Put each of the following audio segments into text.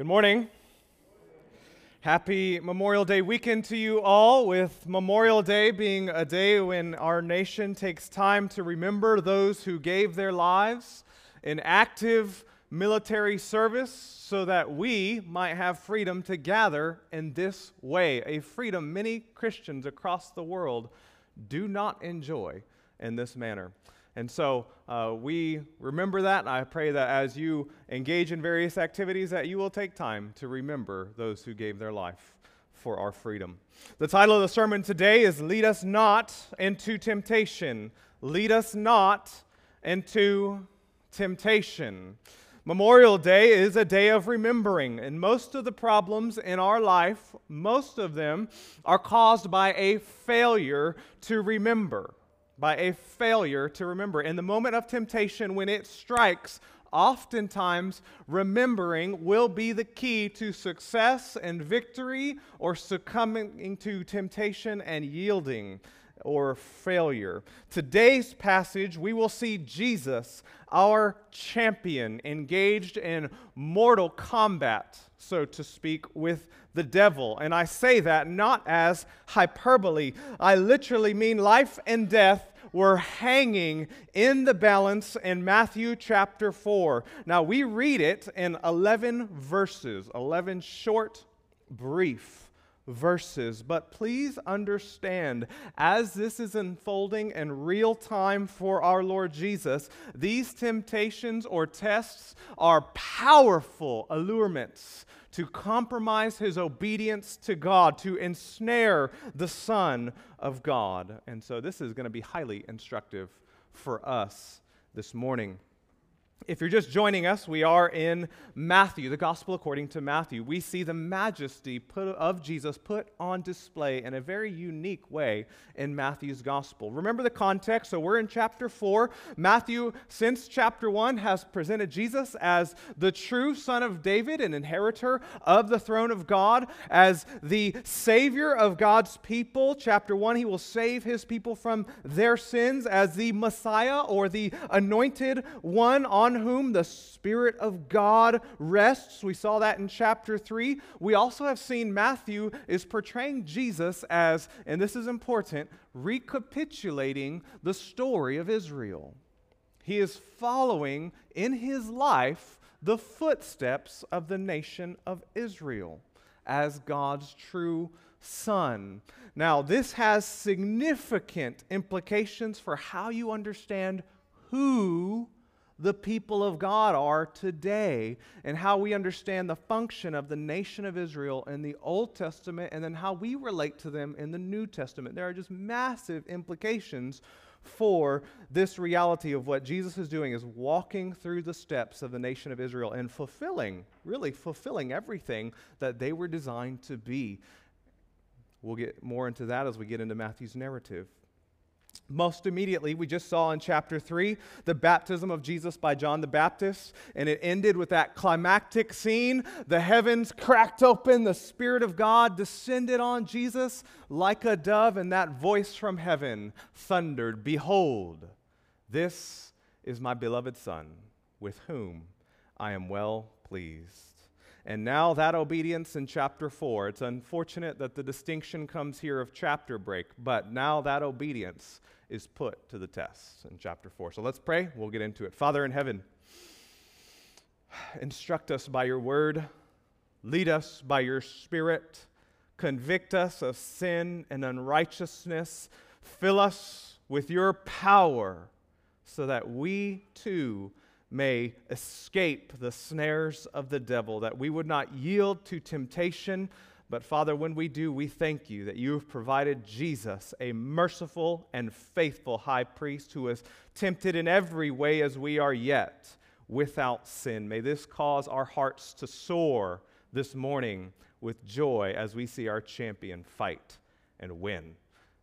Good morning. Happy Memorial Day weekend to you all, with Memorial Day being a day when our nation takes time to remember those who gave their lives in active military service so that we might have freedom to gather in this way, a freedom many Christians across the world do not enjoy in this manner. And so uh, we remember that, and I pray that as you engage in various activities, that you will take time to remember those who gave their life for our freedom. The title of the sermon today is Lead Us Not into Temptation. Lead Us Not into Temptation. Memorial Day is a day of remembering, and most of the problems in our life, most of them are caused by a failure to remember by a failure to remember. In the moment of temptation, when it strikes, oftentimes remembering will be the key to success and victory or succumbing to temptation and yielding or failure. Today's passage, we will see Jesus, our champion, engaged in mortal combat, so to speak, with the devil. And I say that not as hyperbole, I literally mean life and death were hanging in the balance in Matthew chapter 4. Now, we read it in 11 verses, 11 short, brief verses. But please understand, as this is unfolding in real time for our Lord Jesus, these temptations or tests are powerful allurements to compromise his obedience to God, to ensnare the Son of God. And so this is going to be highly instructive for us this morning. If you're just joining us, we are in Matthew, the gospel according to Matthew. We see the majesty put, of Jesus put on display in a very unique way in Matthew's gospel. Remember the context? So we're in chapter 4. Matthew, since chapter 1, has presented Jesus as the true son of David, an inheritor of the throne of God, as the savior of God's people. Chapter 1, he will save his people from their sins as the Messiah or the anointed one on on whom the Spirit of God rests. We saw that in chapter 3. We also have seen Matthew is portraying Jesus as, and this is important, recapitulating the story of Israel. He is following in his life the footsteps of the nation of Israel as God's true son. Now, this has significant implications for how you understand who the people of God are today and how we understand the function of the nation of Israel in the Old Testament and then how we relate to them in the New Testament. There are just massive implications for this reality of what Jesus is doing is walking through the steps of the nation of Israel and fulfilling, really fulfilling everything that they were designed to be. We'll get more into that as we get into Matthew's narrative. Most immediately, we just saw in chapter 3 the baptism of Jesus by John the Baptist, and it ended with that climactic scene. The heavens cracked open, the Spirit of God descended on Jesus like a dove, and that voice from heaven thundered Behold, this is my beloved Son, with whom I am well pleased. And now that obedience in chapter 4, it's unfortunate that the distinction comes here of chapter break, but now that obedience is put to the test in chapter 4. So let's pray. We'll get into it. Father in heaven, instruct us by your word, lead us by your spirit, convict us of sin and unrighteousness, fill us with your power so that we too may escape the snares of the devil, that we would not yield to temptation but Father, when we do, we thank you that you have provided Jesus, a merciful and faithful high priest who is tempted in every way as we are yet without sin. May this cause our hearts to soar this morning with joy as we see our champion fight and win.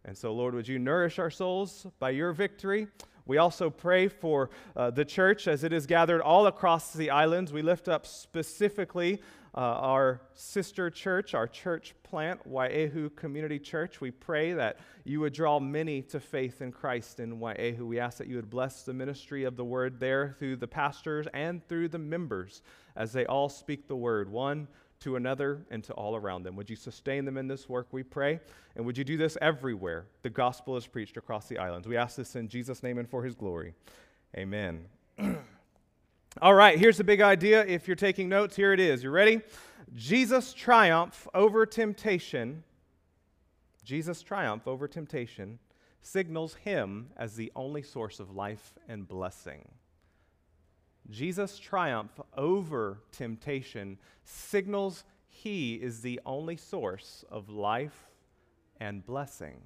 And so, Lord, would you nourish our souls by your victory? We also pray for uh, the church as it is gathered all across the islands. We lift up specifically uh, our sister church, our church plant, Wai'ehu Community Church. We pray that you would draw many to faith in Christ in Wai'ehu. We ask that you would bless the ministry of the word there through the pastors and through the members as they all speak the word, one to another and to all around them. Would you sustain them in this work, we pray? And would you do this everywhere the gospel is preached across the islands? We ask this in Jesus' name and for his glory. Amen. All right, here's the big idea. If you're taking notes, here it is. You ready? Jesus' triumph over temptation, Jesus' triumph over temptation signals him as the only source of life and blessing. Jesus' triumph over temptation signals he is the only source of life and blessing.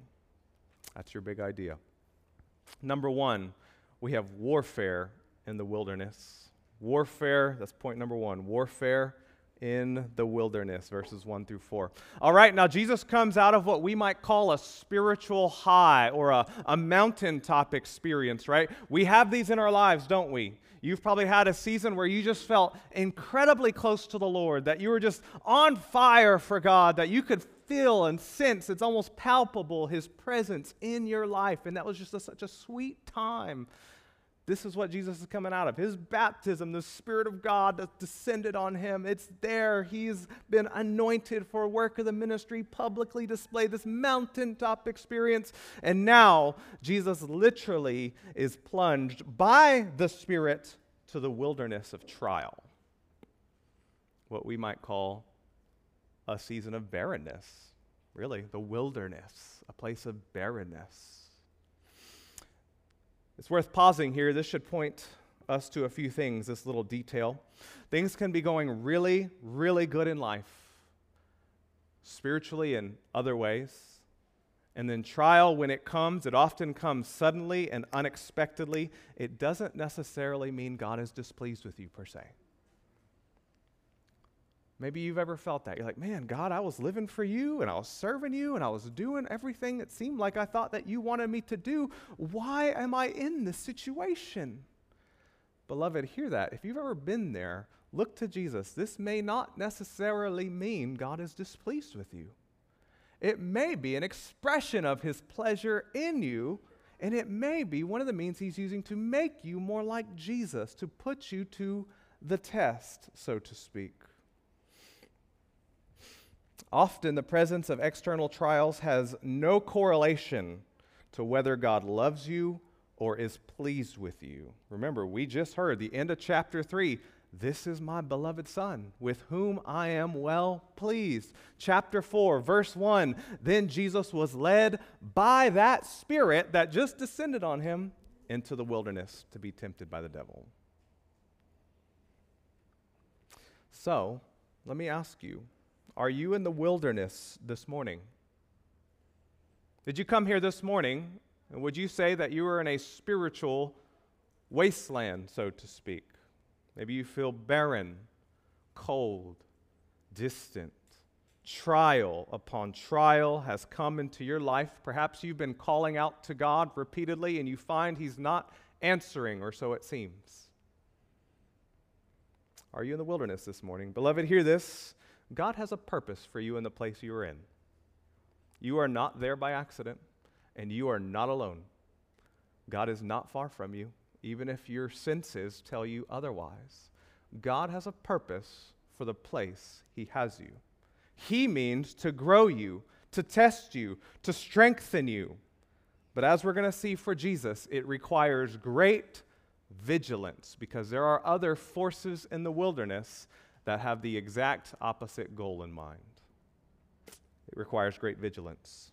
That's your big idea. Number one, we have warfare in the wilderness. Warfare, that's point number one. Warfare in the wilderness, verses 1 through 4. All right, now Jesus comes out of what we might call a spiritual high or a, a mountaintop experience, right? We have these in our lives, don't we? You've probably had a season where you just felt incredibly close to the Lord, that you were just on fire for God, that you could feel and sense, it's almost palpable, His presence in your life. And that was just a, such a sweet time this is what Jesus is coming out of. His baptism, the Spirit of God that descended on him. It's there. He's been anointed for work of the ministry, publicly displayed this mountaintop experience. And now Jesus literally is plunged by the Spirit to the wilderness of trial. What we might call a season of barrenness. Really, the wilderness, a place of barrenness. It's worth pausing here. This should point us to a few things, this little detail. Things can be going really, really good in life, spiritually and other ways. And then trial, when it comes, it often comes suddenly and unexpectedly. It doesn't necessarily mean God is displeased with you, per se. Maybe you've ever felt that. You're like, man, God, I was living for you and I was serving you and I was doing everything that seemed like I thought that you wanted me to do. Why am I in this situation? Beloved, hear that. If you've ever been there, look to Jesus. This may not necessarily mean God is displeased with you. It may be an expression of his pleasure in you, and it may be one of the means he's using to make you more like Jesus, to put you to the test, so to speak. Often, the presence of external trials has no correlation to whether God loves you or is pleased with you. Remember, we just heard the end of chapter 3 this is my beloved Son, with whom I am well pleased. Chapter 4, verse 1 Then Jesus was led by that Spirit that just descended on him into the wilderness to be tempted by the devil. So, let me ask you are you in the wilderness this morning? Did you come here this morning and would you say that you are in a spiritual wasteland, so to speak? Maybe you feel barren, cold, distant. Trial upon trial has come into your life. Perhaps you've been calling out to God repeatedly and you find He's not answering, or so it seems. Are you in the wilderness this morning? Beloved, hear this. God has a purpose for you in the place you are in. You are not there by accident, and you are not alone. God is not far from you, even if your senses tell you otherwise. God has a purpose for the place He has you. He means to grow you, to test you, to strengthen you. But as we're going to see for Jesus, it requires great vigilance because there are other forces in the wilderness that have the exact opposite goal in mind. It requires great vigilance.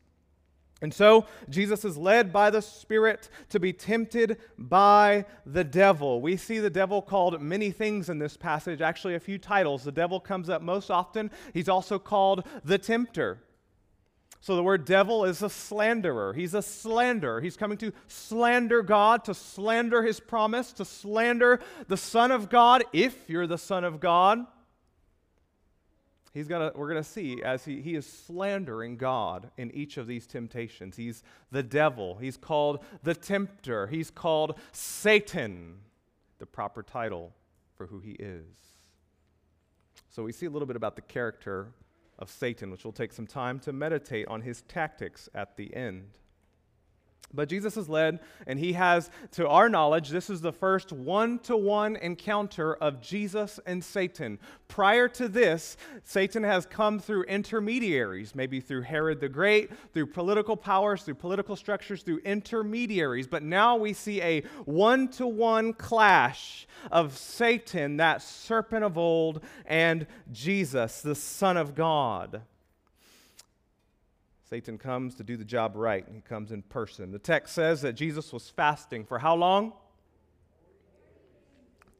And so, Jesus is led by the Spirit to be tempted by the devil. We see the devil called many things in this passage, actually, a few titles. The devil comes up most often. He's also called the tempter. So, the word devil is a slanderer. He's a slanderer. He's coming to slander God, to slander his promise, to slander the Son of God, if you're the Son of God. He's gonna, we're going to see as he, he is slandering God in each of these temptations. He's the devil. He's called the tempter. He's called Satan, the proper title for who he is. So we see a little bit about the character of Satan, which will take some time to meditate on his tactics at the end. But Jesus is led, and he has, to our knowledge, this is the first one to one encounter of Jesus and Satan. Prior to this, Satan has come through intermediaries, maybe through Herod the Great, through political powers, through political structures, through intermediaries. But now we see a one to one clash of Satan, that serpent of old, and Jesus, the Son of God. Satan comes to do the job right, he comes in person. The text says that Jesus was fasting for how long?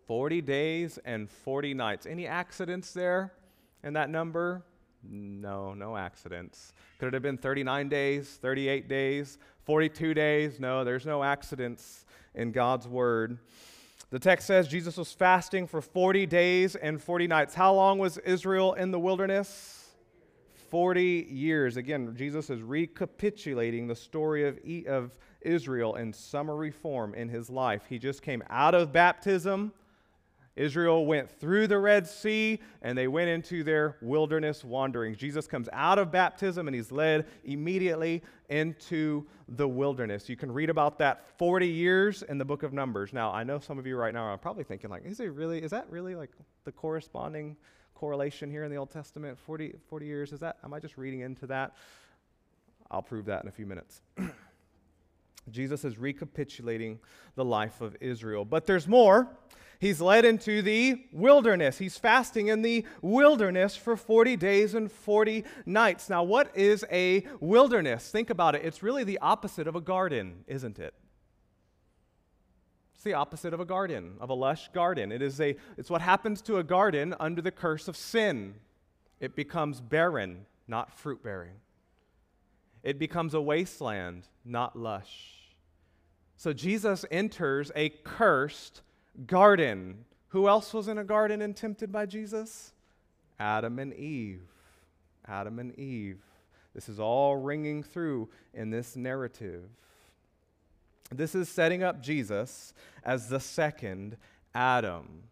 40 days and 40 nights. Any accidents there in that number? No, no accidents. Could it have been 39 days, 38 days, 42 days? No, there's no accidents in God's word. The text says Jesus was fasting for 40 days and 40 nights. How long was Israel in the wilderness? 40 years. Again, Jesus is recapitulating the story of, e- of Israel in summary form in his life. He just came out of baptism. Israel went through the Red Sea and they went into their wilderness wanderings. Jesus comes out of baptism and he's led immediately into the wilderness. You can read about that 40 years in the book of Numbers. Now, I know some of you right now are probably thinking like, is it really is that really like the corresponding correlation here in the Old Testament, 40, 40 years. Is that, am I just reading into that? I'll prove that in a few minutes. Jesus is recapitulating the life of Israel. But there's more. He's led into the wilderness. He's fasting in the wilderness for 40 days and 40 nights. Now, what is a wilderness? Think about it. It's really the opposite of a garden, isn't it? It's the opposite of a garden, of a lush garden. It is a, it's what happens to a garden under the curse of sin. It becomes barren, not fruit bearing. It becomes a wasteland, not lush. So Jesus enters a cursed garden. Who else was in a garden and tempted by Jesus? Adam and Eve. Adam and Eve. This is all ringing through in this narrative. This is setting up Jesus as the second Adam,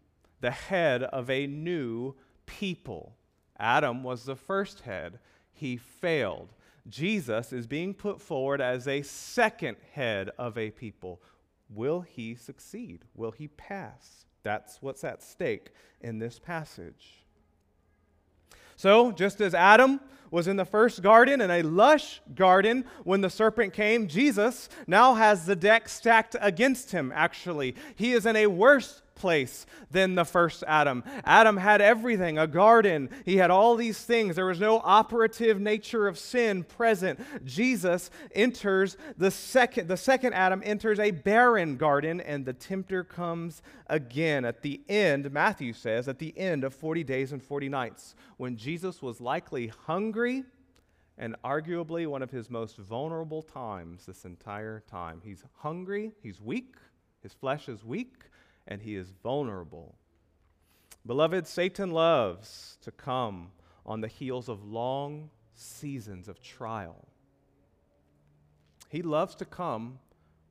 the head of a new people. Adam was the first head, he failed. Jesus is being put forward as a second head of a people. Will he succeed? Will he pass? That's what's at stake in this passage. So, just as Adam was in the first garden, in a lush garden, when the serpent came, Jesus now has the deck stacked against him, actually. He is in a worse place than the first Adam. Adam had everything, a garden. He had all these things. There was no operative nature of sin present. Jesus enters the second the second Adam enters a barren garden and the tempter comes again at the end, Matthew says, at the end of 40 days and 40 nights when Jesus was likely hungry and arguably one of his most vulnerable times this entire time. He's hungry, he's weak, his flesh is weak, and he is vulnerable. Beloved, Satan loves to come on the heels of long seasons of trial. He loves to come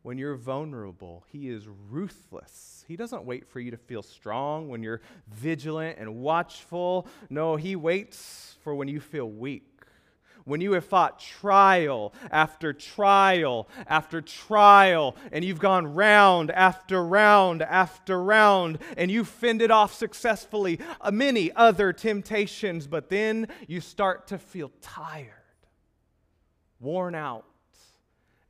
when you're vulnerable. He is ruthless. He doesn't wait for you to feel strong when you're vigilant and watchful. No, he waits for when you feel weak when you have fought trial after trial after trial, and you've gone round after round after round, and you've fended off successfully uh, many other temptations, but then you start to feel tired, worn out,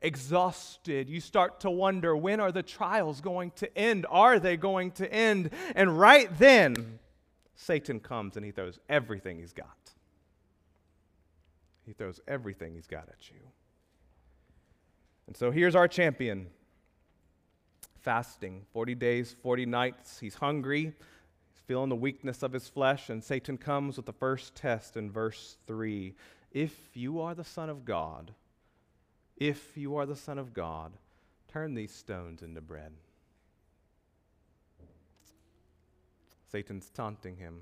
exhausted. You start to wonder when are the trials going to end? Are they going to end? And right then, Satan comes and he throws everything he's got. He throws everything he's got at you. And so here's our champion fasting 40 days, 40 nights. He's hungry, he's feeling the weakness of his flesh, and Satan comes with the first test in verse 3. If you are the Son of God, if you are the Son of God, turn these stones into bread. Satan's taunting him.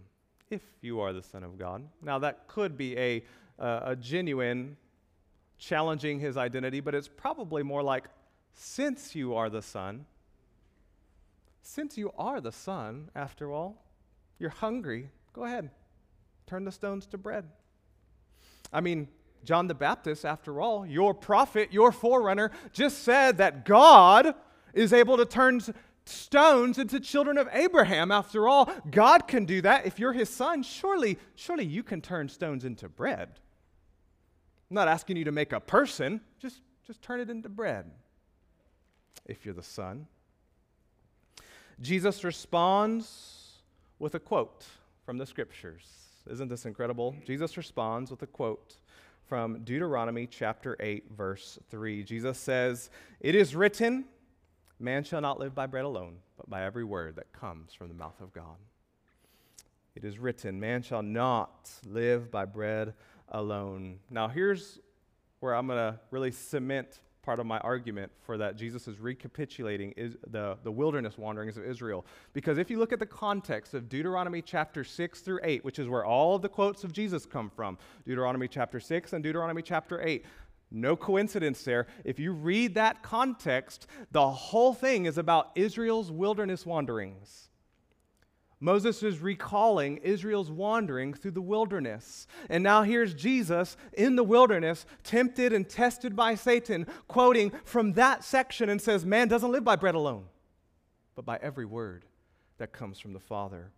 if you are the Son of God. Now, that could be a, uh, a genuine challenging his identity, but it's probably more like, since you are the Son, since you are the Son, after all, you're hungry, go ahead, turn the stones to bread. I mean, John the Baptist, after all, your prophet, your forerunner, just said that God is able to turn stones into children of Abraham. After all, God can do that. If you're his son, surely, surely you can turn stones into bread. I'm not asking you to make a person, just, just turn it into bread if you're the son. Jesus responds with a quote from the scriptures. Isn't this incredible? Jesus responds with a quote from Deuteronomy chapter 8, verse 3. Jesus says, It is written, Man shall not live by bread alone, but by every word that comes from the mouth of God. It is written, Man shall not live by bread alone. Now, here's where I'm going to really cement part of my argument for that Jesus is recapitulating is the, the wilderness wanderings of Israel. Because if you look at the context of Deuteronomy chapter 6 through 8, which is where all of the quotes of Jesus come from, Deuteronomy chapter 6 and Deuteronomy chapter 8, no coincidence there. If you read that context, the whole thing is about Israel's wilderness wanderings. Moses is recalling Israel's wandering through the wilderness. And now here's Jesus in the wilderness, tempted and tested by Satan, quoting from that section and says, Man doesn't live by bread alone, but by every word that comes from the Father.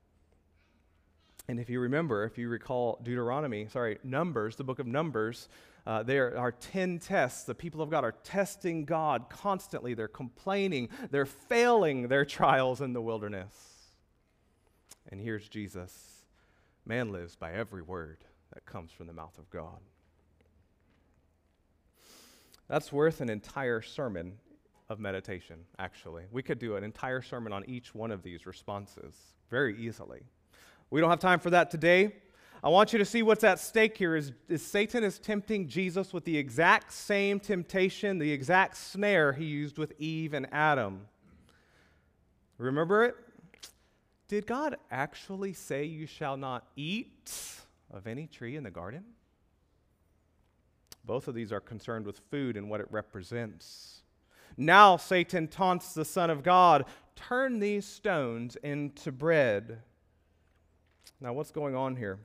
And if you remember, if you recall Deuteronomy, sorry, Numbers, the book of Numbers, uh, there are 10 tests. The people of God are testing God constantly. They're complaining, they're failing their trials in the wilderness. And here's Jesus man lives by every word that comes from the mouth of God. That's worth an entire sermon of meditation, actually. We could do an entire sermon on each one of these responses very easily. We don't have time for that today. I want you to see what's at stake here is, is Satan is tempting Jesus with the exact same temptation, the exact snare he used with Eve and Adam. Remember it? Did God actually say you shall not eat of any tree in the garden? Both of these are concerned with food and what it represents. Now Satan taunts the Son of God turn these stones into bread. Now, what's going on here?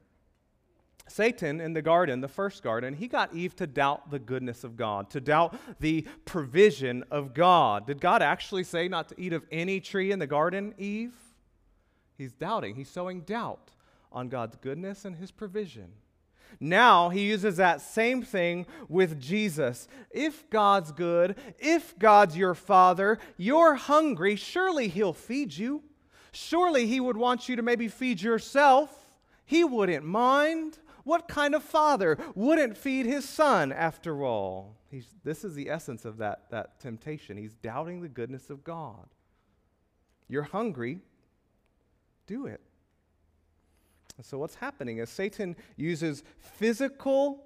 Satan in the garden, the first garden, he got Eve to doubt the goodness of God, to doubt the provision of God. Did God actually say not to eat of any tree in the garden, Eve? He's doubting. He's sowing doubt on God's goodness and his provision. Now he uses that same thing with Jesus. If God's good, if God's your father, you're hungry, surely he'll feed you. Surely he would want you to maybe feed yourself. He wouldn't mind. What kind of father wouldn't feed his son after all? He's, this is the essence of that, that temptation. He's doubting the goodness of God. You're hungry, do it. So, what's happening is Satan uses physical,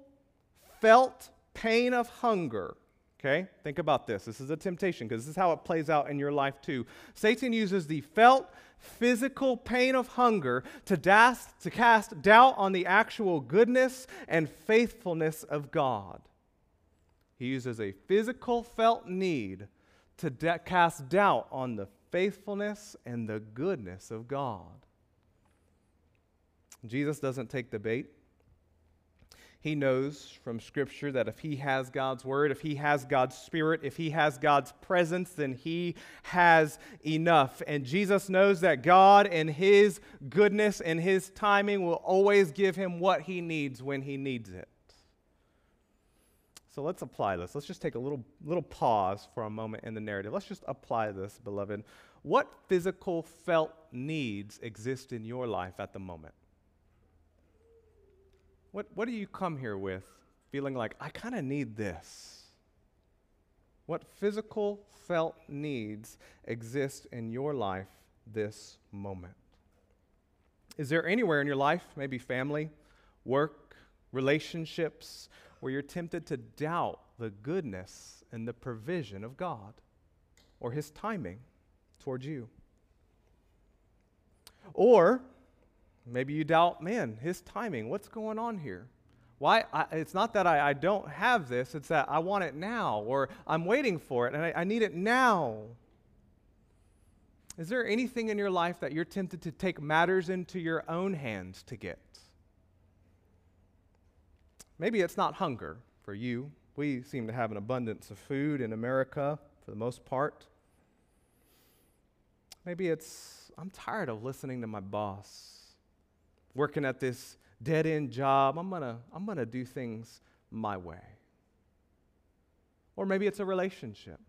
felt pain of hunger. Okay? Think about this. This is a temptation because this is how it plays out in your life too. Satan uses the felt, physical pain of hunger to, das- to cast doubt on the actual goodness and faithfulness of God. He uses a physical, felt need to de- cast doubt on the faithfulness and the goodness of God. Jesus doesn't take the bait. He knows from Scripture that if he has God's Word, if he has God's Spirit, if he has God's presence, then he has enough. And Jesus knows that God, in his goodness and his timing, will always give him what he needs when he needs it. So let's apply this. Let's just take a little, little pause for a moment in the narrative. Let's just apply this, beloved. What physical felt needs exist in your life at the moment? What, what do you come here with feeling like, I kind of need this? What physical felt needs exist in your life this moment? Is there anywhere in your life, maybe family, work, relationships, where you're tempted to doubt the goodness and the provision of God or His timing towards you. Or Maybe you doubt, man, his timing, what's going on here? Why? I, it's not that I, I, don't have this, it's that I want it now, or I'm waiting for it and I, I need it now. Is there anything in your life that you're tempted to take matters into your own hands to get? Maybe it's not hunger for you. We seem to have an abundance of food in America for the most part. Maybe it's, I'm tired of listening to my boss, working at this dead end job. I'm going to I'm going to do things my way. Or maybe it's a relationship.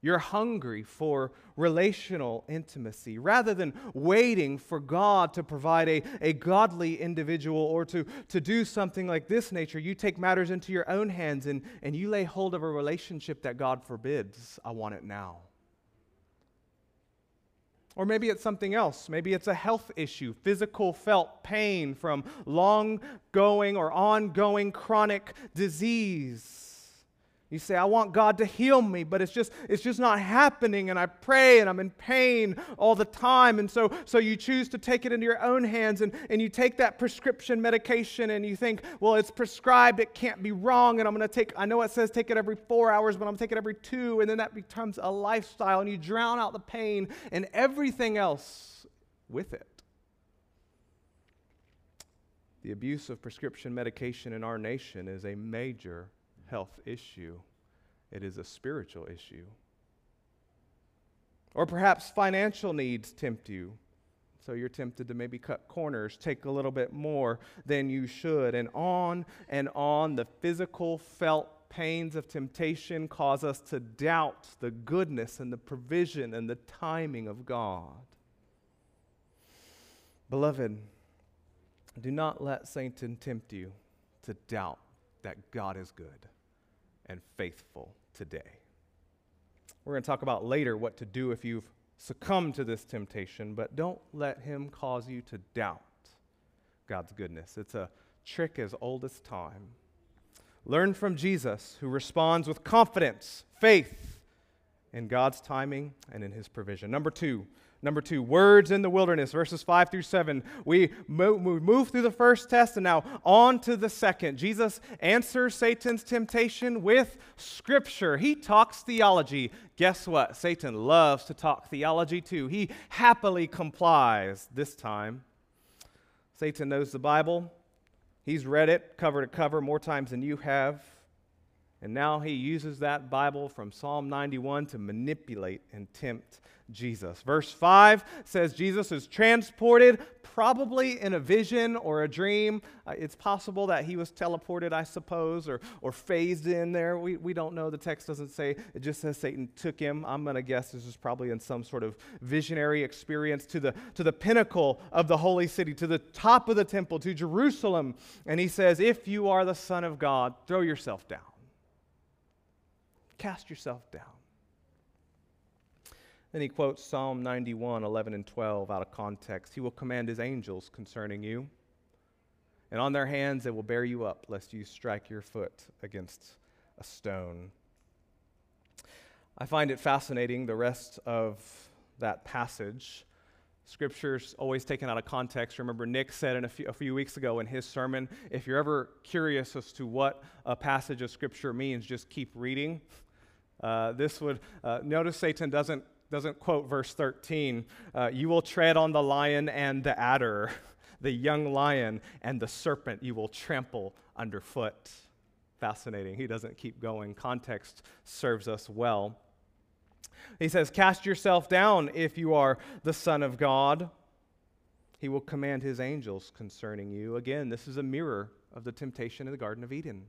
You're hungry for relational intimacy. Rather than waiting for God to provide a, a godly individual or to, to do something like this nature, you take matters into your own hands and, and you lay hold of a relationship that God forbids. I want it now. Or maybe it's something else. Maybe it's a health issue, physical felt pain from long going or ongoing chronic disease. You say, I want God to heal me, but it's just, it's just not happening, and I pray and I'm in pain all the time. And so, so you choose to take it into your own hands and, and you take that prescription medication and you think, well, it's prescribed, it can't be wrong, and I'm gonna take, I know it says take it every four hours, but I'm gonna take it every two, and then that becomes a lifestyle, and you drown out the pain and everything else with it. The abuse of prescription medication in our nation is a major health issue, it is a spiritual issue. Or perhaps financial needs tempt you. So you're tempted to maybe cut corners, take a little bit more than you should, and on and on. The physical, felt pains of temptation cause us to doubt the goodness and the provision and the timing of God. Beloved, do not let Satan tempt you to doubt that God is good and faithful today. We're going to talk about later what to do if you've succumbed to this temptation, but don't let him cause you to doubt God's goodness. It's a trick as old as time. Learn from Jesus, who responds with confidence, faith in God's timing and in his provision. Number two, Number two, words in the wilderness, verses 5 through 7. We move, we move through the first test and now on to the second. Jesus answers Satan's temptation with scripture. He talks theology. Guess what? Satan loves to talk theology too. He happily complies this time. Satan knows the Bible, he's read it cover to cover more times than you have. And now he uses that Bible from Psalm 91 to manipulate and tempt Jesus. Verse 5 says Jesus is transported, probably in a vision or a dream. Uh, it's possible that he was teleported, I suppose, or, or phased in there. We, we don't know. The text doesn't say. It just says Satan took him. I'm going to guess this is probably in some sort of visionary experience to the, to the pinnacle of the holy city, to the top of the temple, to Jerusalem. And he says, If you are the Son of God, throw yourself down. Cast yourself down. Then he quotes Psalm 91, 11 and 12 out of context. He will command his angels concerning you, and on their hands they will bear you up, lest you strike your foot against a stone. I find it fascinating, the rest of that passage. Scripture's always taken out of context. Remember, Nick said in a few, a few, weeks ago in his sermon if you're ever curious as to what a passage of Scripture means, just keep reading. Uh, this would, uh, notice Satan doesn't doesn't quote verse 13 uh, you will tread on the lion and the adder the young lion and the serpent you will trample underfoot. Fascinating. He doesn't keep going. Context serves us well. He says cast yourself down if you are the son of god. He will command his angels concerning you. Again this is a mirror of the temptation in the garden of eden.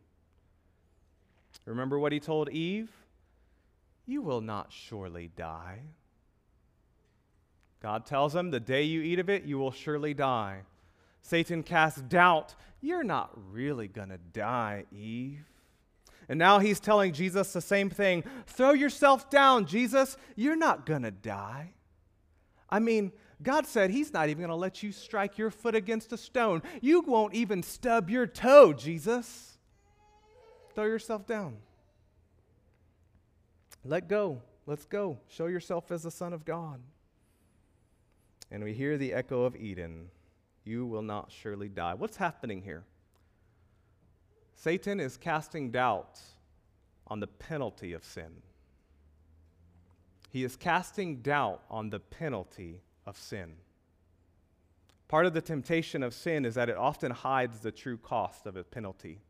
Remember what he told eve you will not surely die. God tells him, The day you eat of it, you will surely die. Satan casts doubt. You're not really going to die, Eve. And now he's telling Jesus the same thing Throw yourself down, Jesus. You're not going to die. I mean, God said he's not even going to let you strike your foot against a stone. You won't even stub your toe, Jesus. Throw yourself down. Let go. Let's go. Show yourself as the Son of God. And we hear the echo of Eden You will not surely die. What's happening here? Satan is casting doubt on the penalty of sin. He is casting doubt on the penalty of sin. Part of the temptation of sin is that it often hides the true cost of a penalty.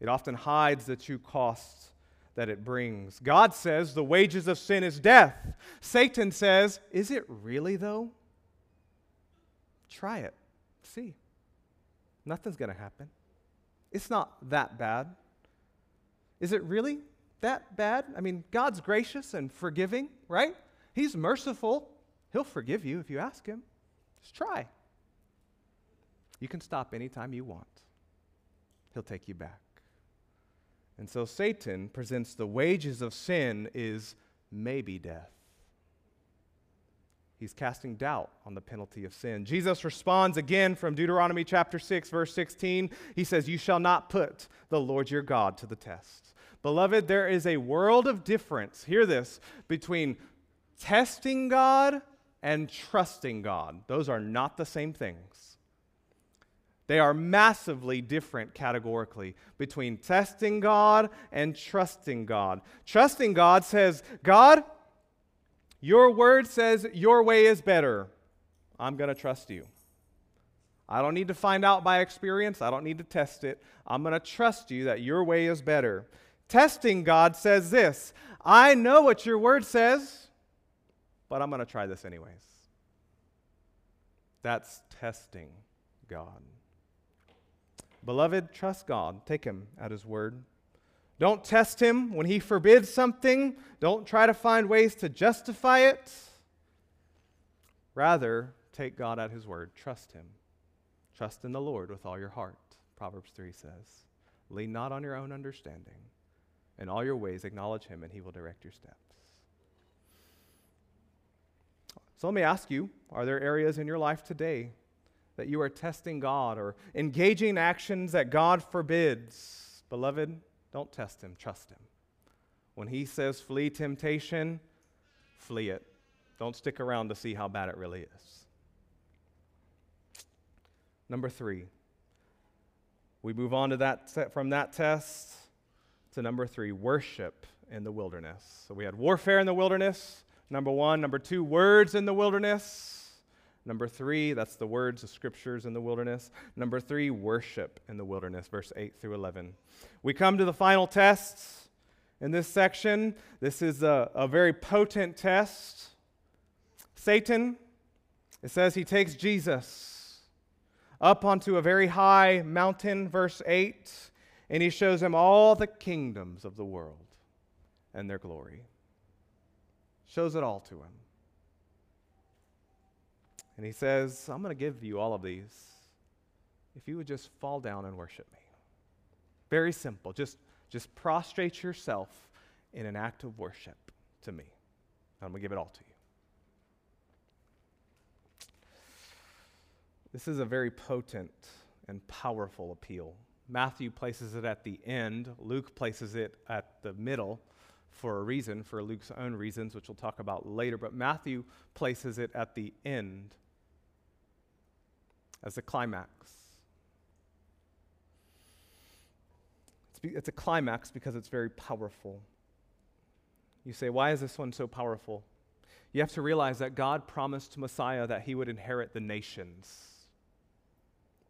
It often hides the true cost that it brings. God says the wages of sin is death. Satan says, Is it really though? Try it. See. Nothing's going to happen. It's not that bad. Is it really that bad? I mean, God's gracious and forgiving, right? He's merciful. He'll forgive you if you ask Him. Just try. You can stop anytime you want, He'll take you back. And so Satan presents the wages of sin is maybe death. He's casting doubt on the penalty of sin. Jesus responds again from Deuteronomy chapter 6, verse 16. He says, You shall not put the Lord your God to the test. Beloved, there is a world of difference, hear this, between testing God and trusting God. Those are not the same things. They are massively different categorically between testing God and trusting God. Trusting God says, God, your word says your way is better. I'm going to trust you. I don't need to find out by experience. I don't need to test it. I'm going to trust you that your way is better. Testing God says this I know what your word says, but I'm going to try this anyways. That's testing God. Beloved, trust God. Take him at his word. Don't test him when he forbids something. Don't try to find ways to justify it. Rather, take God at his word. Trust him. Trust in the Lord with all your heart, Proverbs 3 says. Lean not on your own understanding. In all your ways, acknowledge him, and he will direct your steps. So let me ask you are there areas in your life today that you are testing God or engaging actions that God forbids? Beloved, don't test him, trust him. When he says flee temptation, flee it. Don't stick around to see how bad it really is. Number three, we move on to that from that test to number three, worship in the wilderness. So we had warfare in the wilderness, number one. Number two, words in the wilderness. Number three, that's the words, the scriptures in the wilderness. Number three, worship in the wilderness, verse 8 through 11. We come to the final tests in this section. This is a, a very potent test. Satan, it says he takes Jesus up onto a very high mountain, verse 8, and he shows him all the kingdoms of the world and their glory. Shows it all to him. And he says, I'm going to give you all of these if you would just fall down and worship me. Very simple. Just, just prostrate yourself in an act of worship to me. I'm going to give it all to you. This is a very potent and powerful appeal. Matthew places it at the end, Luke places it at the middle for a reason, for Luke's own reasons, which we'll talk about later, but Matthew places it at the end as a climax. It's, be, it's a climax because it's very powerful. You say, why is this one so powerful? You have to realize that God promised Messiah that he would inherit the nations,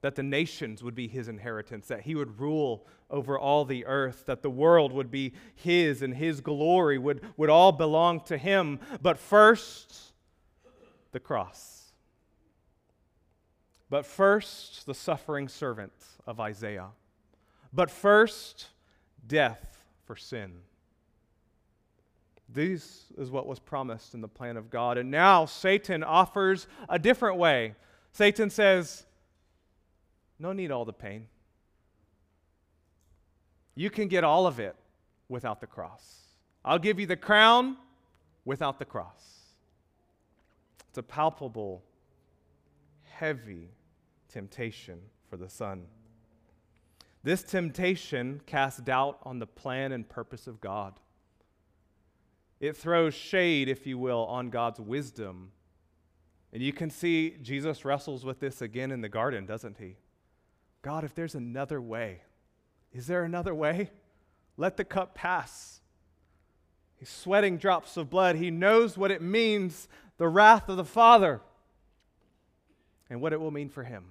that the nations would be his inheritance, that he would rule over all the earth, that the world would be his and his glory would, would all belong to him. But first, the cross. But first, the suffering servant of Isaiah. But first, death for sin. This is what was promised in the plan of God. And now Satan offers a different way. Satan says, No need all the pain. You can get all of it without the cross. I'll give you the crown without the cross. It's a palpable, heavy temptation for the Son. This temptation casts doubt on the plan and purpose of God. It throws shade, if you will, on God's wisdom And you can see Jesus wrestles with this again in the garden, doesn't he? God, if there's another way, is there another way? Let the cup pass. He's sweating drops of blood. He knows what it means, the wrath of the Father, and what it will mean for him.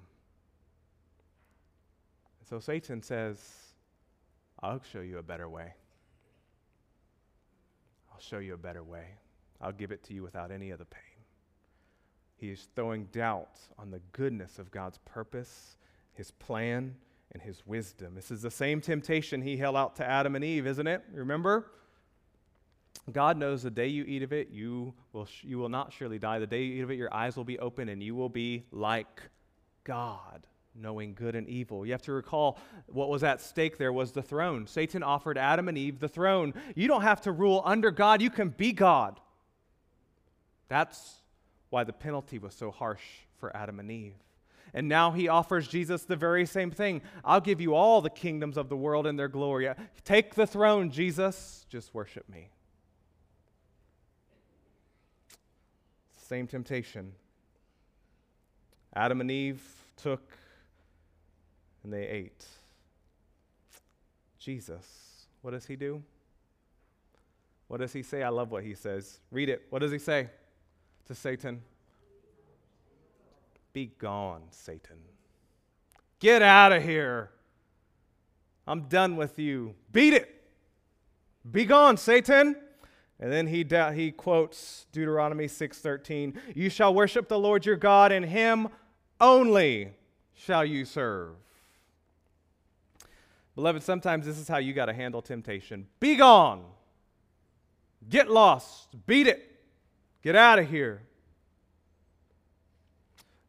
So Satan says, I'll show you a better way. I'll show you a better way. I'll give it to you without any of the pain. He is throwing doubt on the goodness of God's purpose, his plan, and his wisdom. This is the same temptation he held out to Adam and Eve, isn't it? Remember? God knows the day you eat of it, you will, sh- you will not surely die. The day you eat of it, your eyes will be open and you will be like God, knowing good and evil. You have to recall what was at stake there was the throne. Satan offered Adam and Eve the throne. You don't have to rule under God, you can be God. That's why the penalty was so harsh for Adam and Eve. And now he offers Jesus the very same thing. I'll give you all the kingdoms of the world and their glory. Take the throne, Jesus. Just worship me. Same temptation. Adam and Eve took and they ate. Jesus, what does he do? What does he say? I love what he says. Read it. What does he say to Satan? Be gone, Satan. Get out of here. I'm done with you. Beat it. Be gone, Satan. And then he, da- he quotes Deuteronomy 6:13, "You shall worship the Lord your God, and him only shall you serve." Beloved, sometimes this is how you got to handle temptation. Be gone. Get lost. Beat it. Get out of here.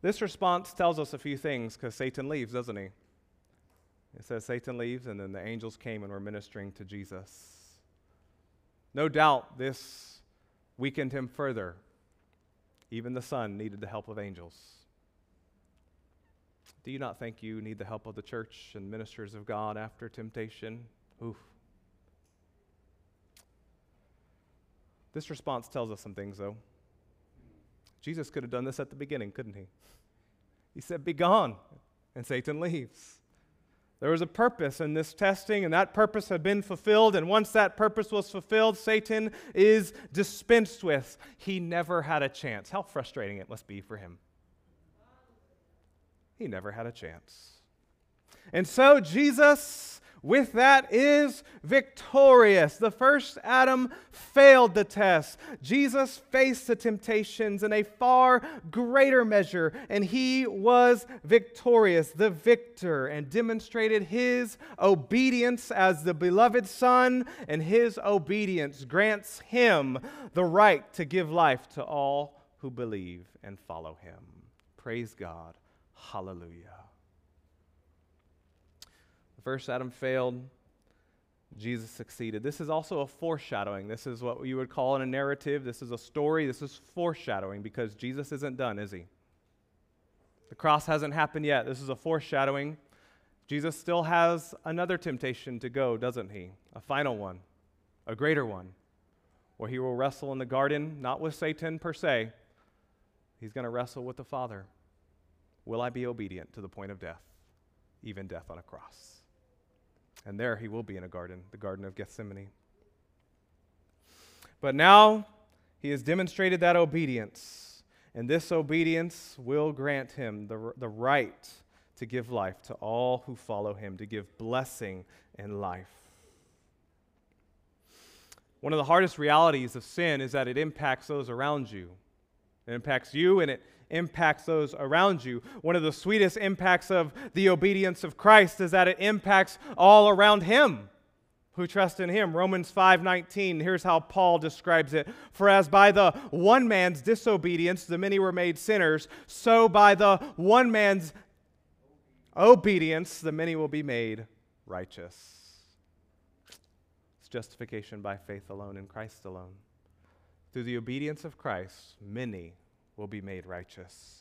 This response tells us a few things because Satan leaves, doesn't he? It says Satan leaves, and then the angels came and were ministering to Jesus. No doubt this weakened him further. Even the Son needed the help of angels. Do you not think you need the help of the church and ministers of God after temptation? Oof. This response tells us some things, though. Jesus could have done this at the beginning, couldn't he? He said, Be gone. And Satan leaves. There was a purpose in this testing, and that purpose had been fulfilled. And once that purpose was fulfilled, Satan is dispensed with. He never had a chance. How frustrating it must be for him. He never had a chance. And so Jesus with that is victorious. The first Adam failed the test. Jesus faced the temptations in a far greater measure, and he was victorious, the victor, and demonstrated his obedience as the beloved Son, and his obedience grants him the right to give life to all who believe and follow him. Praise God. Hallelujah. The First Adam failed, Jesus succeeded. This is also a foreshadowing. This is what you would call in a narrative. This is a story. This is foreshadowing because Jesus isn't done, is he? The cross hasn't happened yet. This is a foreshadowing. Jesus still has another temptation to go, doesn't he? A final one, a greater one, where he will wrestle in the garden, not with Satan per se. He's going to wrestle with the Father. Will I be obedient to the point of death, even death on a cross? And there he will be in a garden, the Garden of Gethsemane. But now he has demonstrated that obedience, and this obedience will grant him the, the right to give life to all who follow him, to give blessing and life. One of the hardest realities of sin is that it impacts those around you. It impacts you and it impacts those around you. One of the sweetest impacts of the obedience of Christ is that it impacts all around him who trust in him. Romans 5:19, here's how Paul describes it. For as by the one man's disobedience the many were made sinners, so by the one man's obedience the many will be made righteous. It's justification by faith alone in Christ alone. Through the obedience of Christ, many will be made righteous.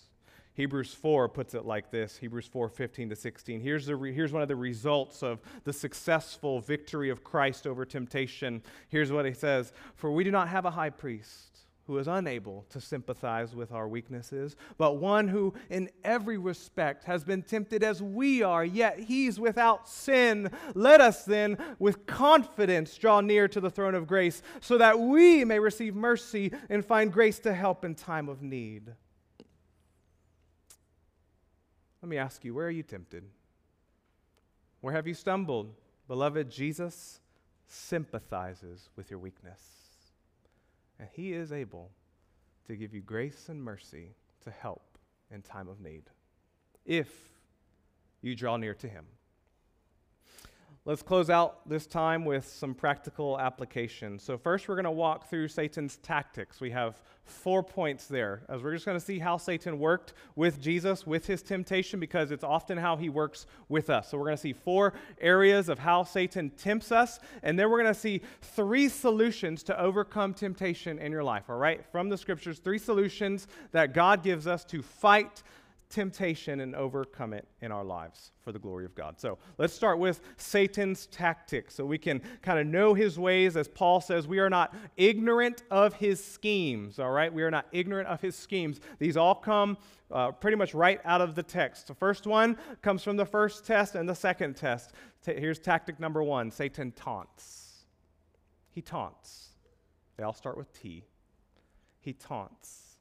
Hebrews 4 puts it like this Hebrews 4 15 to 16. Here's, the re- here's one of the results of the successful victory of Christ over temptation. Here's what he says For we do not have a high priest who is unable to sympathize with our weaknesses, but one who, in every respect, has been tempted as we are, yet he's without sin. Let us then, with confidence, draw near to the throne of grace, so that we may receive mercy and find grace to help in time of need. Let me ask you, where are you tempted? Where have you stumbled? Beloved, Jesus sympathizes with your weakness. And he is able to give you grace and mercy to help in time of need if you draw near to him. Let's close out this time with some practical application. So, first, we're going to walk through Satan's tactics. We have four points there, as we're just going to see how Satan worked with Jesus, with his temptation, because it's often how he works with us. So, we're going to see four areas of how Satan tempts us, and then we're going to see three solutions to overcome temptation in your life, all right? From the scriptures, three solutions that God gives us to fight temptation and overcome it in our lives for the glory of God. So let's start with Satan's tactics so we can kind of know his ways. As Paul says, we are not ignorant of his schemes, all right? We are not ignorant of his schemes. These all come uh, pretty much right out of the text. The first one comes from the first test and the second test. Here's tactic number one Satan taunts. He taunts. They all start with T. He taunts.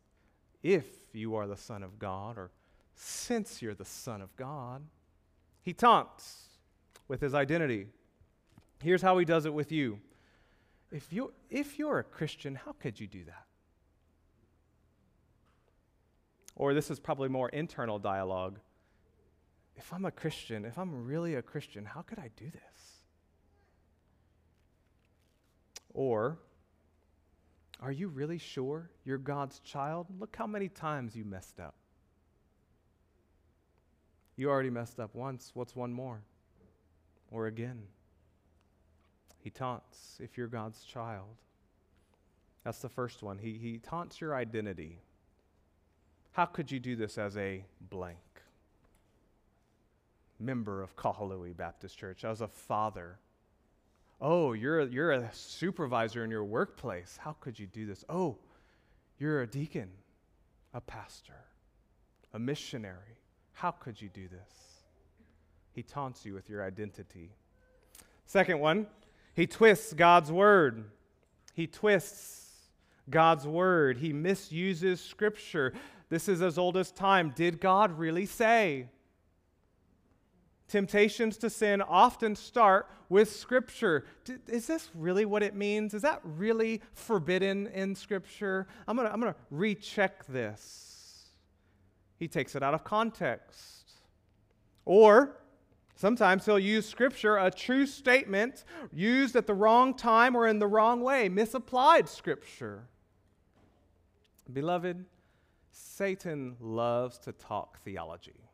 If you are the Son of God, or since you're the Son of God. He taunts with his identity. Here's how he does it with you. If you're, if you're a Christian, how could you do that? Or this is probably more internal dialogue. If I'm a Christian, if I'm really a Christian, how could I do this? Or, are you really sure you're God's child? Look how many times you messed up. You already messed up once. What's one more? Or again? He taunts if you're God's child. That's the first one. He, he taunts your identity. How could you do this as a blank? Member of Kahului Baptist Church, as a father. Oh, you're you're a supervisor in your workplace. How could you do this? Oh, you're a deacon, a pastor, a missionary. How could you do this? He taunts you with your identity. Second one, he twists God's word. He twists God's word. He misuses scripture. This is as old as time. Did God really say? Temptations to sin often start with Scripture. Is this really what it means? Is that really forbidden in Scripture? I'm going to I'm going to recheck this he takes it out of context. Or sometimes he'll use scripture, a true statement, used at the wrong time or in the wrong way, misapplied scripture. Beloved, Satan loves to talk theology.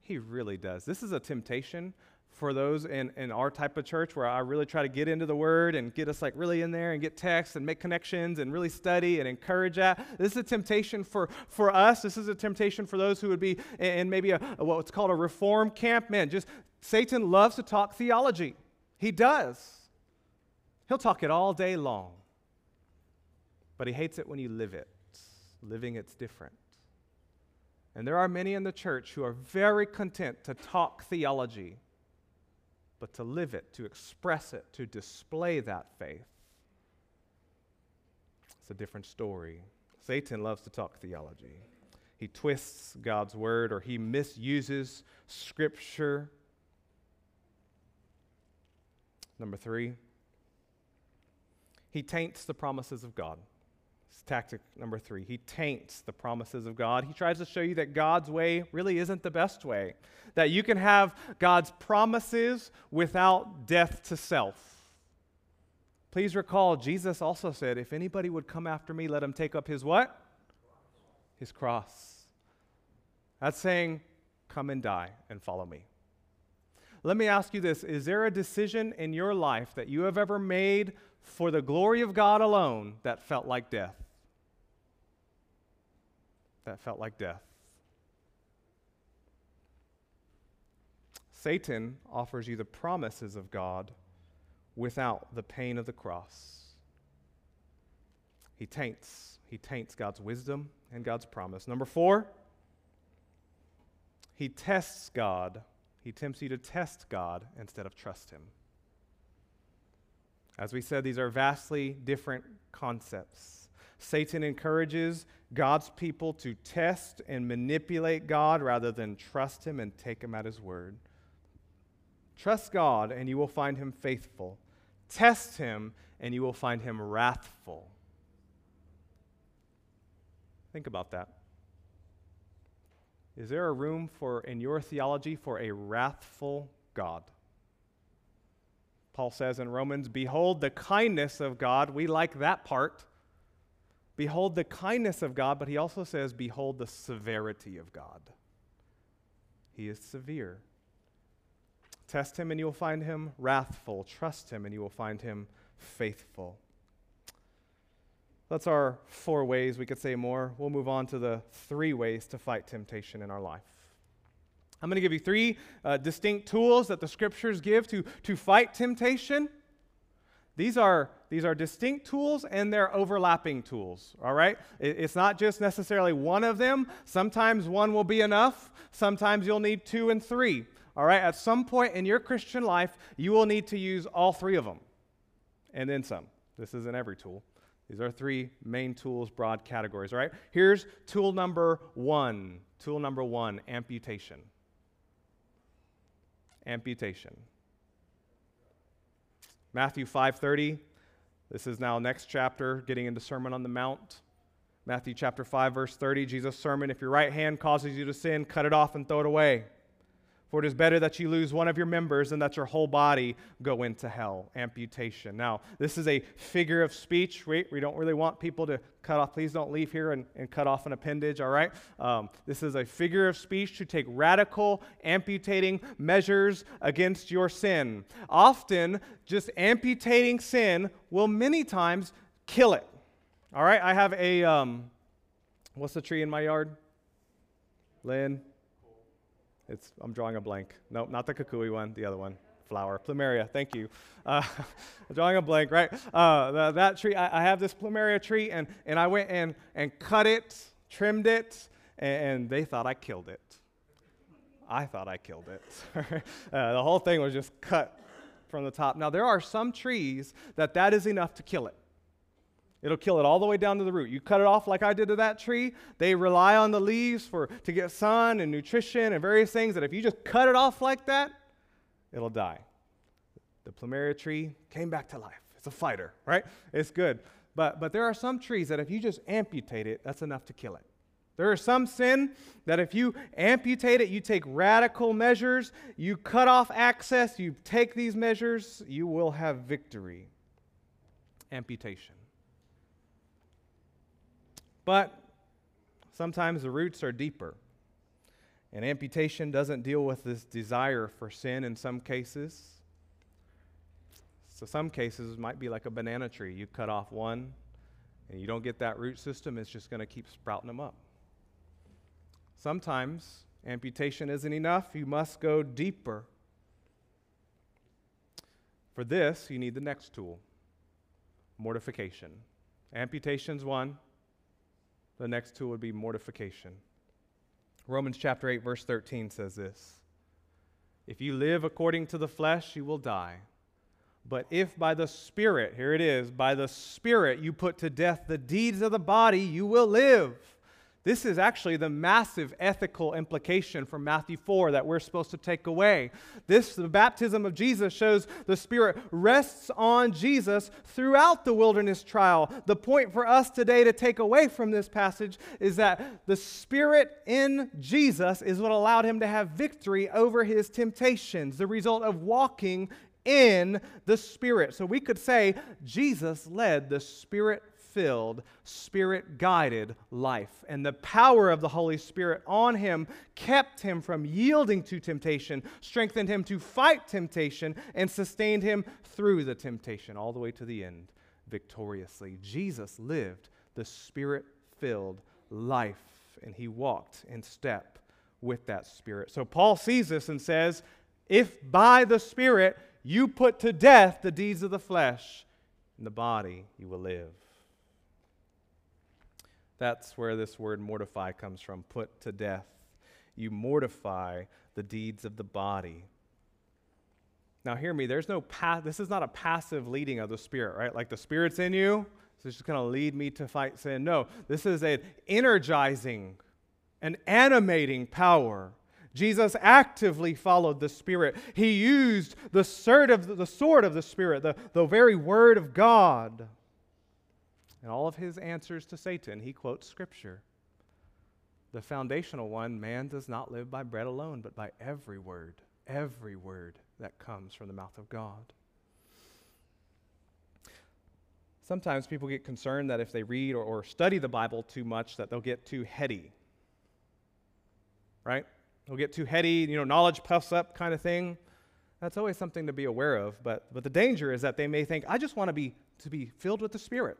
He really does. This is a temptation for those in, in our type of church where I really try to get into the word and get us like really in there and get texts and make connections and really study and encourage that. This is a temptation for, for us. This is a temptation for those who would be in maybe a, a what's called a reform camp. Man, just Satan loves to talk theology. He does. He'll talk it all day long. But he hates it when you live it. Living it's different. And there are many in the church who are very content to talk theology but to live it, to express it, to display that faith. It's a different story. Satan loves to talk theology. He twists God's word or he misuses scripture. Number three, he taints the promises of God tactic number three. He taints the promises of God. He tries to show you that God's way really isn't the best way, that you can have God's promises without death to self. Please recall, Jesus also said, If anybody would come after me, let him take up his what? His cross. That's saying, Come and die and follow me. Let me ask you this Is there a decision in your life that you have ever made for the glory of God alone that felt like death? That felt like death. Satan offers you the promises of God without the pain of the cross. he taints. He taints God's wisdom and God's promise. Number four, he tests God. He tempts you to test God instead of trust him. As we said, these are vastly different concepts. Satan encourages God's people to test and manipulate God rather than trust him and take him at his word. Trust God, and you will find him faithful. Test him, and you will find him wrathful. Think about that. Is there a room for in your theology for a wrathful God? Paul says in Romans, Behold the kindness of God. We like that part. Behold the kindness of God, but he also says, Behold the severity of God. He is severe. Test him and you will find him wrathful. Trust him and you will find him faithful. That's our four ways. We could say more. We'll move on to the three ways to fight temptation in our life. I'm going to give you three uh, distinct tools that the scriptures give to, to fight temptation. These are, these are distinct tools and they're overlapping tools, all right? It's not just necessarily one of them. Sometimes one will be enough, sometimes you'll need two and three, all right? At some point in your Christian life, you will need to use all three of them and then some. This isn't every tool. These are three main tools, broad categories, all right? Here's tool number one. Tool number one amputation. Amputation. Matthew 5:30. This is now next chapter, getting into Sermon on the Mount. Matthew chapter 5, verse 30, Jesus' sermon. If your right hand causes you to sin, cut it off and throw it away. For it is better that you lose one of your members than that your whole body go into hell. Amputation. Now, this is a figure of speech. We, we don't really want people to cut off. Please don't leave here and, and cut off an appendage, all right? Um, this is a figure of speech to take radical, amputating measures against your sin. Often, just amputating sin will many times kill it. All right? I have a, um, what's the tree in my yard? Lynn? It's, I'm drawing a blank. No, not the kukui one, the other one. Flower. Plumeria, thank you. Uh, drawing a blank, right? Uh, the, that tree, I, I, have this plumeria tree, and, and I went and, and cut it, trimmed it, and, and they thought I killed it. I thought I killed it. uh, the whole thing was just cut from the top. Now, there are some trees that that is enough to kill it. It'll kill it all the way down to the root. You cut it off like I did to that tree. They rely on the leaves for to get sun and nutrition and various things that if you just cut it off like that, it'll die. The plumeria tree came back to life. It's a fighter, right? It's good. But but there are some trees that if you just amputate it, that's enough to kill it. There is some sin that if you amputate it, you take radical measures, you cut off access, you take these measures, you will have victory. Amputation. But sometimes the roots are deeper. And amputation doesn't deal with this desire for sin in some cases. So, some cases might be like a banana tree. You cut off one and you don't get that root system, it's just going to keep sprouting them up. Sometimes amputation isn't enough, you must go deeper. For this, you need the next tool mortification. Amputation's one, the next tool would be mortification. Romans chapter 8, verse 13 says this If you live according to the flesh, you will die. But if by the Spirit, here it is, by the Spirit you put to death the deeds of the body, you will live. This is actually the massive ethical implication from Matthew 4 that we're supposed to take away. This, the baptism of Jesus, shows the Spirit rests on Jesus throughout the wilderness trial. The point for us today to take away from this passage is that the Spirit in Jesus is what allowed him to have victory over his temptations, the result of walking in the Spirit. So we could say Jesus led the Spirit filled, spirit guided life. And the power of the Holy Spirit on him kept him from yielding to temptation, strengthened him to fight temptation, and sustained him through the temptation all the way to the end victoriously. Jesus lived the spirit filled life, and he walked in step with that spirit. So Paul sees this and says, If by the Spirit you put to death the deeds of the flesh, in the body you will live. That's where this word mortify comes from put to death. You mortify the deeds of the body. Now, hear me, there's no pa- this is not a passive leading of the Spirit, right? Like the Spirit's in you, so it's just going to lead me to fight sin. No, this is an energizing, an animating power. Jesus actively followed the Spirit. He used the sword of the, the sword of the Spirit, the, the very word of God. In all of his answers to Satan, he quotes Scripture. The foundational one man does not live by bread alone, but by every word, every word that comes from the mouth of God. Sometimes people get concerned that if they read or, or study the Bible too much, that they'll get too heady. Right? They'll get too heady, you know, knowledge puffs up kind of thing. That's always something to be aware of. But, but the danger is that they may think, I just want to be, to be filled with the Spirit.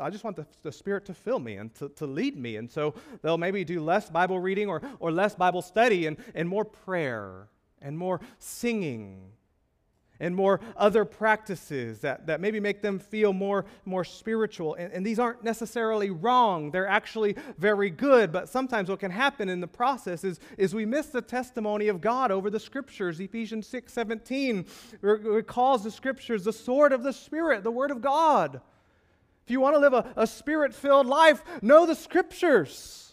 I just want the, the Spirit to fill me and to, to lead me. And so they'll maybe do less Bible reading or, or less Bible study and, and more prayer and more singing and more other practices that, that maybe make them feel more, more spiritual. And, and these aren't necessarily wrong, they're actually very good. But sometimes what can happen in the process is, is we miss the testimony of God over the scriptures. Ephesians 6 17 recalls the scriptures the sword of the Spirit, the word of God. If you want to live a, a spirit filled life, know the scriptures.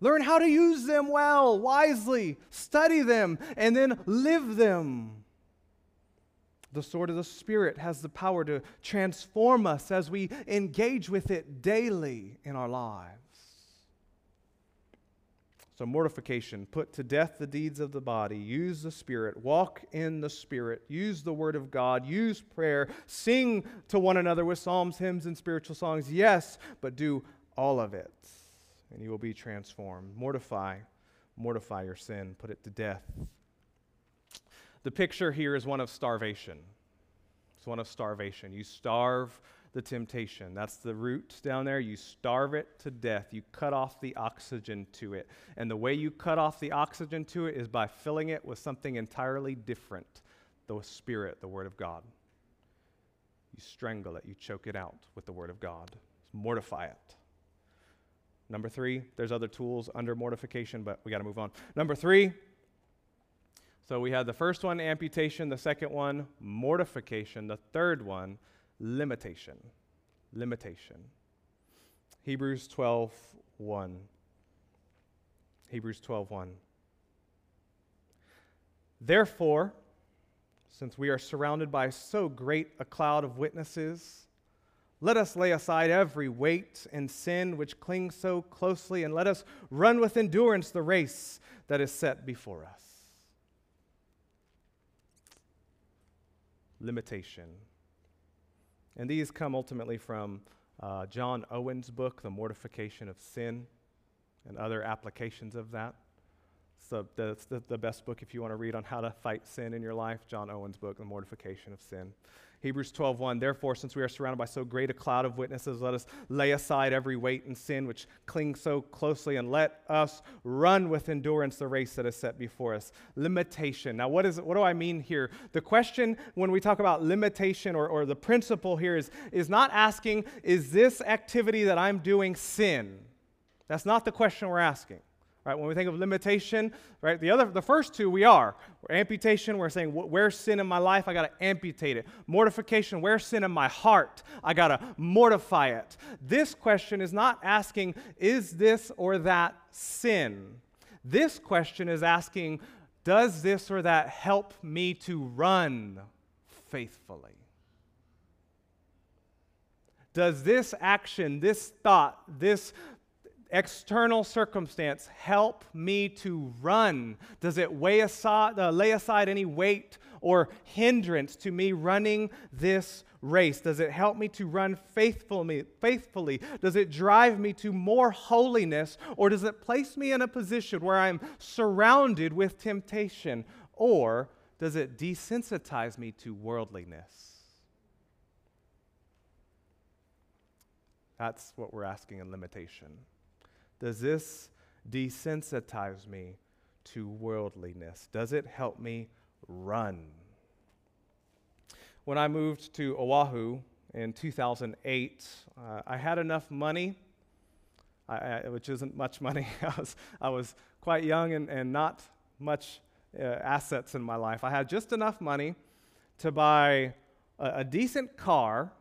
Learn how to use them well, wisely, study them, and then live them. The sword of the Spirit has the power to transform us as we engage with it daily in our lives. So, mortification, put to death the deeds of the body, use the Spirit, walk in the Spirit, use the Word of God, use prayer, sing to one another with psalms, hymns, and spiritual songs, yes, but do all of it and you will be transformed. Mortify, mortify your sin, put it to death. The picture here is one of starvation. It's one of starvation. You starve the temptation. That's the root down there. You starve it to death. You cut off the oxygen to it. And the way you cut off the oxygen to it is by filling it with something entirely different the Spirit, the Word of God. You strangle it, you choke it out with the Word of God. Mortify it. Number three, there's other tools under mortification, but we got to move on. Number three, so we had the first one, amputation, the second one, mortification, the third one, limitation. Limitation. Hebrews 12, 1. Hebrews 12, 1. Therefore, since we are surrounded by so great a cloud of witnesses, let us lay aside every weight and sin which clings so closely, and let us run with endurance the race that is set before us. Limitation. And these come ultimately from uh, John Owen's book, The Mortification of Sin, and other applications of that. So that's the, the best book if you want to read on how to fight sin in your life. John Owen's book, The Mortification of Sin. Hebrews 12:1 Therefore since we are surrounded by so great a cloud of witnesses let us lay aside every weight and sin which clings so closely and let us run with endurance the race that is set before us. Limitation. Now what is what do I mean here? The question when we talk about limitation or, or the principle here is is not asking is this activity that I'm doing sin? That's not the question we're asking Right? When we think of limitation, right? The other, the first two we are. Amputation, we're saying where's sin in my life? I got to amputate it. Mortification, where's sin in my heart? I got to mortify it. This question is not asking is this or that sin. This question is asking does this or that help me to run faithfully? Does this action, this thought, this external circumstance help me to run? Does it aside, uh, lay aside any weight or hindrance to me running this race? Does it help me to run faithfully, faithfully? Does it drive me to more holiness? Or does it place me in a position where I'm surrounded with temptation? Or does it desensitize me to worldliness? That's what we're asking in limitation. Does this desensitize me to worldliness? Does it help me run? When I moved to Oahu in 2008, uh, I had enough money I, I, which isn't much money. I, was, I was quite young and, and not much uh, assets in my life. I had just enough money to buy a, a decent car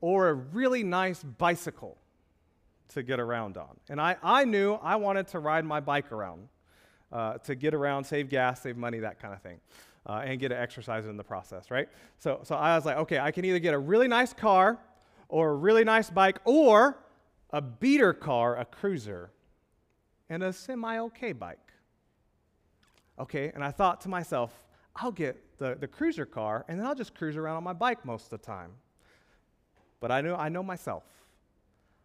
or a really nice bicycle to get around on. And I, I knew I wanted to ride my bike around uh, to get around, save gas, save money, that kind of thing, uh, and get an exercise in the process, right? So, so I was like, okay, I can either get a really nice car or a really nice bike or a beater car, a cruiser, and a semi okay bike. Okay, and I thought to myself, I'll get the, the cruiser car and then I'll just cruise around on my bike most of the time. But I know, I know myself.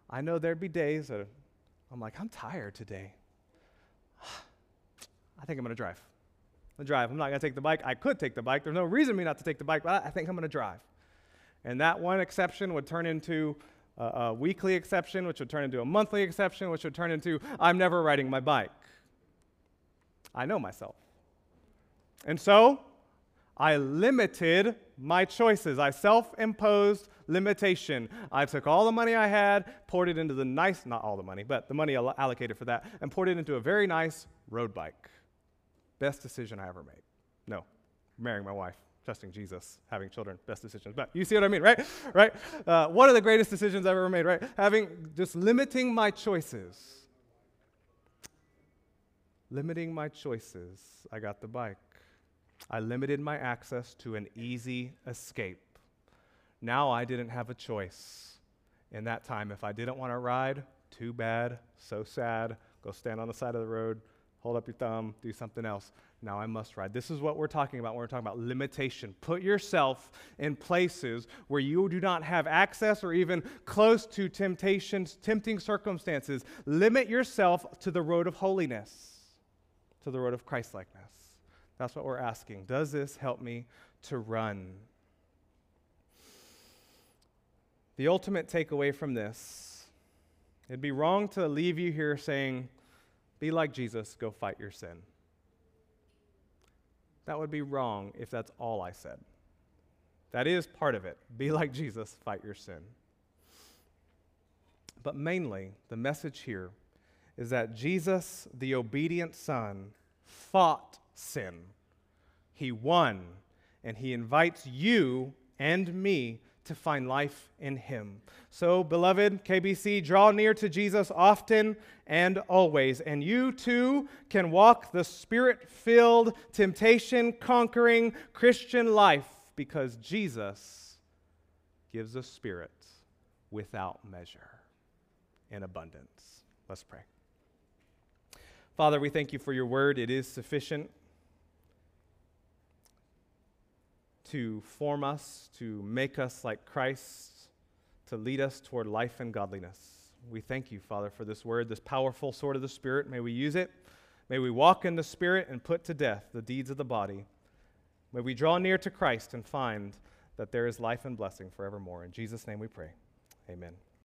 I know there'd be days that I'm like, I'm tired today. I think I'm going to drive. I'm drive. I'm not going to take the bike. I could take the bike. There's no reason me not to take the bike, but I think I'm going to drive. And that one exception would turn into a, a weekly exception, which would turn into a monthly exception, which would turn into I'm never riding my bike. I know myself. And so I limited my choices. I self imposed limitation. I took all the money I had, poured it into the nice, not all the money, but the money allocated for that, and poured it into a very nice road bike. Best decision I ever made. No, marrying my wife, trusting Jesus, having children, best decisions. But you see what I mean, right? Right? Uh, one of the greatest decisions I've ever made, right? Having just limiting my choices. Limiting my choices. I got the bike. I limited my access to an easy escape. Now I didn't have a choice. In that time, if I didn't want to ride, too bad, so sad, go stand on the side of the road, hold up your thumb, do something else. Now I must ride. This is what we're talking about when we're talking about limitation. Put yourself in places where you do not have access or even close to temptations, tempting circumstances. Limit yourself to the road of holiness, to the road of Christlikeness. That's what we're asking. Does this help me to run? The ultimate takeaway from this it'd be wrong to leave you here saying, be like Jesus, go fight your sin. That would be wrong if that's all I said. That is part of it. Be like Jesus, fight your sin. But mainly, the message here is that Jesus, the obedient Son, fought sin. He won, and He invites you and me to find life in him. So, beloved KBC, draw near to Jesus often and always, and you too can walk the spirit filled, temptation conquering Christian life because Jesus gives us spirit without measure in abundance. Let's pray. Father, we thank you for your word. It is sufficient. To form us, to make us like Christ, to lead us toward life and godliness. We thank you, Father, for this word, this powerful sword of the Spirit. May we use it. May we walk in the Spirit and put to death the deeds of the body. May we draw near to Christ and find that there is life and blessing forevermore. In Jesus' name we pray. Amen.